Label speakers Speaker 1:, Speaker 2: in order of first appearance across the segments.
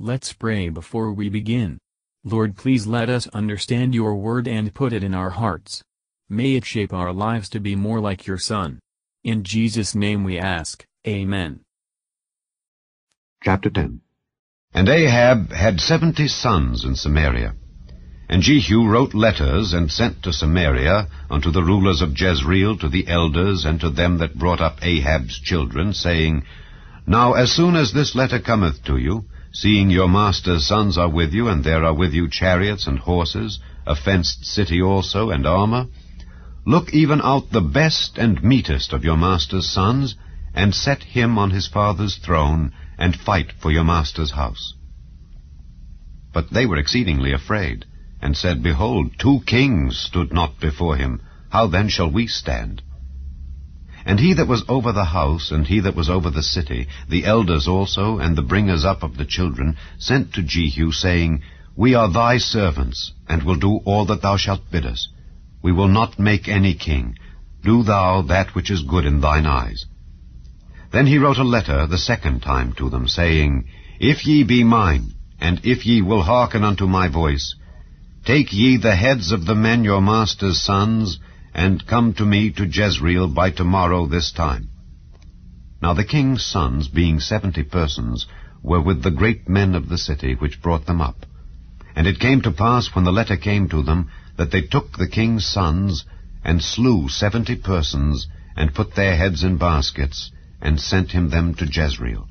Speaker 1: Let's pray before we begin. Lord please let us understand your word and put it in our hearts. May it shape our lives to be more like your Son. In Jesus' name we ask, Amen.
Speaker 2: Chapter 10 And Ahab had seventy sons in Samaria. And Jehu wrote letters and sent to Samaria unto the rulers of Jezreel, to the elders, and to them that brought up Ahab's children, saying, Now as soon as this letter cometh to you, seeing your master's sons are with you, and there are with you chariots and horses, a fenced city also, and armor, look even out the best and meetest of your master's sons, and set him on his father's throne, and fight for your master's house. But they were exceedingly afraid, and said, Behold, two kings stood not before him. How then shall we stand? And he that was over the house, and he that was over the city, the elders also, and the bringers up of the children, sent to Jehu, saying, We are thy servants, and will do all that thou shalt bid us. We will not make any king. Do thou that which is good in thine eyes. Then he wrote a letter the second time to them, saying, If ye be mine, and if ye will hearken unto my voice, take ye the heads of the men your master's sons, and come to me to Jezreel by tomorrow this time. Now the king's sons, being seventy persons, were with the great men of the city which brought them up. And it came to pass, when the letter came to them, that they took the king's sons, and slew seventy persons, and put their heads in baskets, and sent him them to Jezreel.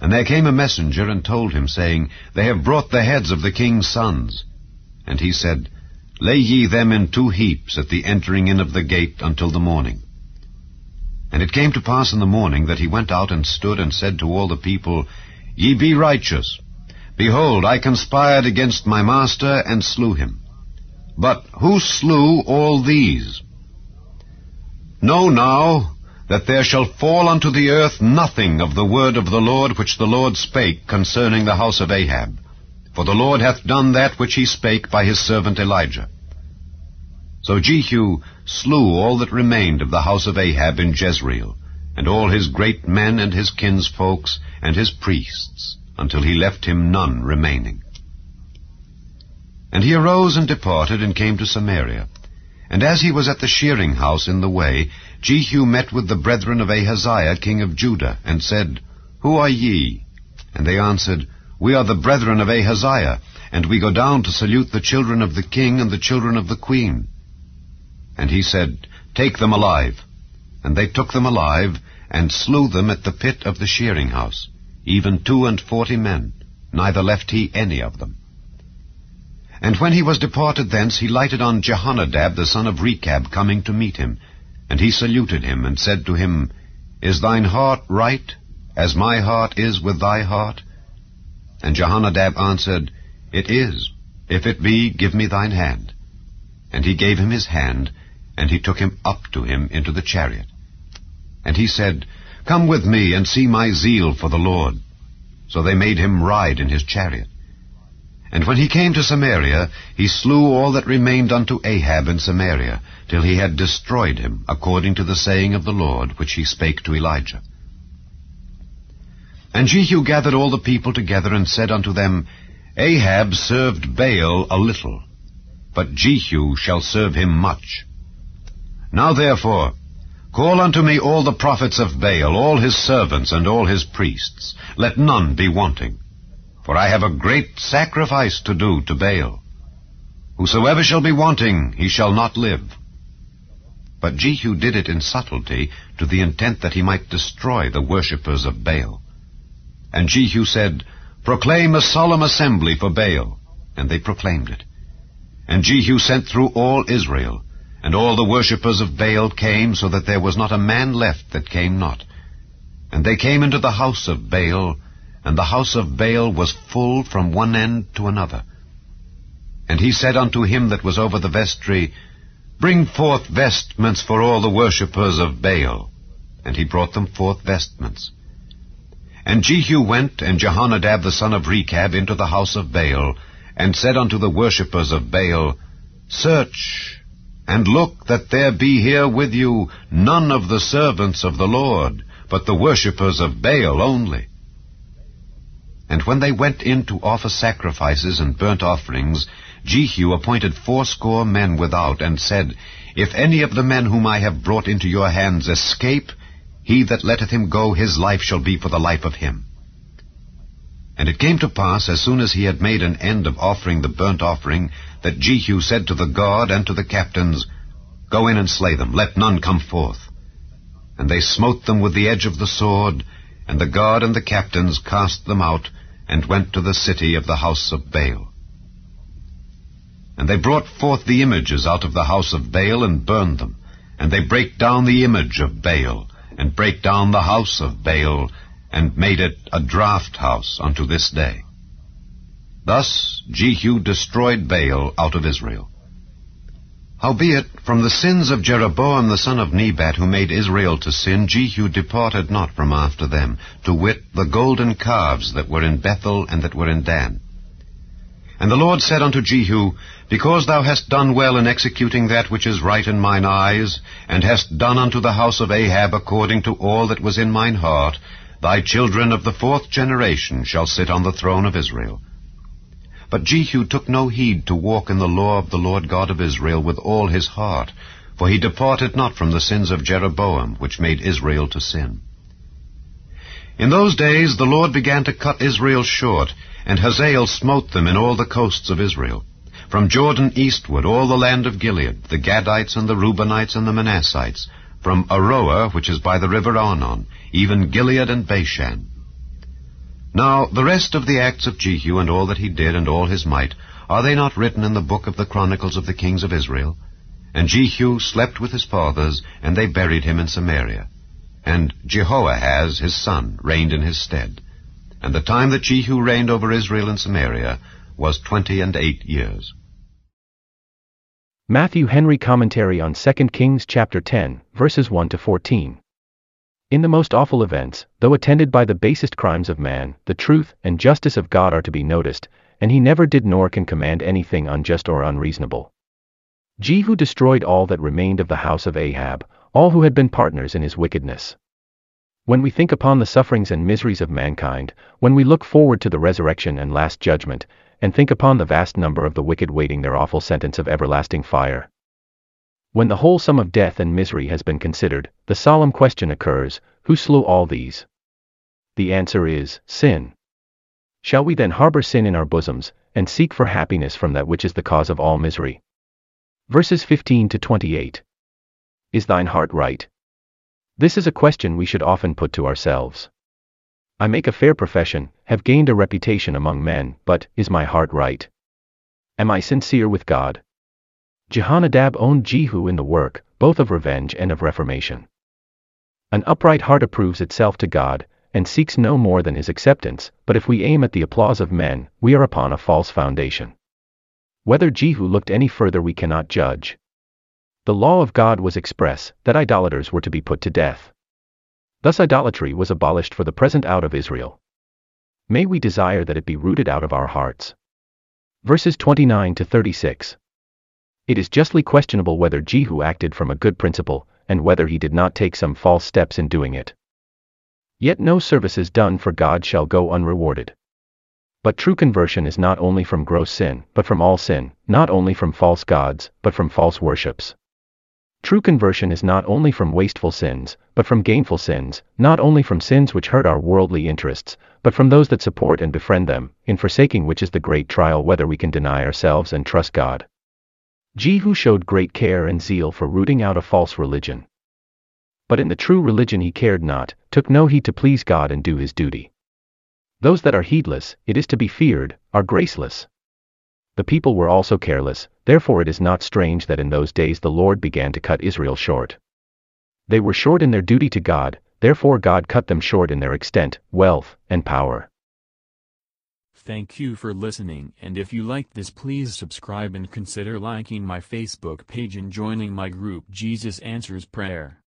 Speaker 2: And there came a messenger, and told him, saying, They have brought the heads of the king's sons. And he said, Lay ye them in two heaps at the entering in of the gate until the morning. And it came to pass in the morning that he went out and stood and said to all the people, Ye be righteous. Behold, I conspired against my master and slew him. But who slew all these? Know now that there shall fall unto the earth nothing of the word of the Lord which the Lord spake concerning the house of Ahab. For the Lord hath done that which he spake by his servant Elijah. So Jehu slew all that remained of the house of Ahab in Jezreel, and all his great men and his kinsfolks and his priests, until he left him none remaining. And he arose and departed and came to Samaria. And as he was at the shearing house in the way, Jehu met with the brethren of Ahaziah king of Judah, and said, Who are ye? And they answered, we are the brethren of Ahaziah, and we go down to salute the children of the king and the children of the queen. And he said, Take them alive. And they took them alive, and slew them at the pit of the shearing house, even two and forty men, neither left he any of them. And when he was departed thence, he lighted on Jehonadab the son of Rechab coming to meet him. And he saluted him, and said to him, Is thine heart right, as my heart is with thy heart? And Jehonadab answered, It is. If it be, give me thine hand. And he gave him his hand, and he took him up to him into the chariot. And he said, Come with me, and see my zeal for the Lord. So they made him ride in his chariot. And when he came to Samaria, he slew all that remained unto Ahab in Samaria, till he had destroyed him, according to the saying of the Lord, which he spake to Elijah. And Jehu gathered all the people together and said unto them, Ahab served Baal a little, but Jehu shall serve him much. Now therefore, call unto me all the prophets of Baal, all his servants and all his priests. Let none be wanting. For I have a great sacrifice to do to Baal. Whosoever shall be wanting, he shall not live. But Jehu did it in subtlety, to the intent that he might destroy the worshippers of Baal. And Jehu said, Proclaim a solemn assembly for Baal. And they proclaimed it. And Jehu sent through all Israel, and all the worshippers of Baal came, so that there was not a man left that came not. And they came into the house of Baal, and the house of Baal was full from one end to another. And he said unto him that was over the vestry, Bring forth vestments for all the worshippers of Baal. And he brought them forth vestments. And Jehu went, and Jehonadab the son of Rechab, into the house of Baal, and said unto the worshippers of Baal, Search, and look that there be here with you none of the servants of the Lord, but the worshippers of Baal only. And when they went in to offer sacrifices and burnt offerings, Jehu appointed fourscore men without, and said, If any of the men whom I have brought into your hands escape, he that letteth him go, his life shall be for the life of him. And it came to pass, as soon as he had made an end of offering the burnt offering, that Jehu said to the guard and to the captains, Go in and slay them, let none come forth. And they smote them with the edge of the sword, and the guard and the captains cast them out, and went to the city of the house of Baal. And they brought forth the images out of the house of Baal, and burned them. And they brake down the image of Baal, and brake down the house of Baal, and made it a draught house unto this day. Thus Jehu destroyed Baal out of Israel. Howbeit, from the sins of Jeroboam the son of Nebat, who made Israel to sin, Jehu departed not from after them, to wit, the golden calves that were in Bethel and that were in Dan. And the Lord said unto Jehu, Because thou hast done well in executing that which is right in mine eyes, and hast done unto the house of Ahab according to all that was in mine heart, thy children of the fourth generation shall sit on the throne of Israel. But Jehu took no heed to walk in the law of the Lord God of Israel with all his heart, for he departed not from the sins of Jeroboam, which made Israel to sin. In those days the Lord began to cut Israel short, and Hazael smote them in all the coasts of Israel. From Jordan eastward, all the land of Gilead, the Gadites and the Reubenites and the Manassites, from Aroer, which is by the river Arnon, even Gilead and Bashan. Now, the rest of the acts of Jehu and all that he did and all his might, are they not written in the book of the Chronicles of the kings of Israel? And Jehu slept with his fathers, and they buried him in Samaria. And Jehoahaz his son reigned in his stead. And the time that Jehu reigned over Israel in Samaria was twenty and eight years.
Speaker 3: Matthew Henry Commentary on 2 Kings chapter 10, verses 1 to 14. In the most awful events, though attended by the basest crimes of man, the truth and justice of God are to be noticed, and he never did nor can command anything unjust or unreasonable. Jehu destroyed all that remained of the house of Ahab, all who had been partners in his wickedness. When we think upon the sufferings and miseries of mankind, when we look forward to the resurrection and last judgment, and think upon the vast number of the wicked waiting their awful sentence of everlasting fire, when the whole sum of death and misery has been considered, the solemn question occurs, who slew all these? The answer is, sin. Shall we then harbor sin in our bosoms, and seek for happiness from that which is the cause of all misery? Verses 15 to 28. Is thine heart right? This is a question we should often put to ourselves. I make a fair profession, have gained a reputation among men, but, is my heart right? Am I sincere with God? Jehonadab owned Jehu in the work, both of revenge and of reformation. An upright heart approves itself to God, and seeks no more than his acceptance, but if we aim at the applause of men, we are upon a false foundation. Whether Jehu looked any further we cannot judge. The law of God was express, that idolaters were to be put to death. Thus idolatry was abolished for the present out of Israel. May we desire that it be rooted out of our hearts. Verses 29 to 36. It is justly questionable whether Jehu acted from a good principle, and whether he did not take some false steps in doing it. Yet no services done for God shall go unrewarded. But true conversion is not only from gross sin, but from all sin, not only from false gods, but from false worships. True conversion is not only from wasteful sins, but from gainful sins, not only from sins which hurt our worldly interests, but from those that support and befriend them, in forsaking which is the great trial whether we can deny ourselves and trust God. Jehu showed great care and zeal for rooting out a false religion. But in the true religion he cared not, took no heed to please God and do his duty. Those that are heedless, it is to be feared, are graceless. The people were also careless, therefore it is not strange that in those days the Lord began to cut Israel short. They were short in their duty to God, therefore God cut them short in their extent, wealth, and power.
Speaker 1: Thank you for listening and if you liked this please subscribe and consider liking my Facebook page and joining my group Jesus Answers Prayer.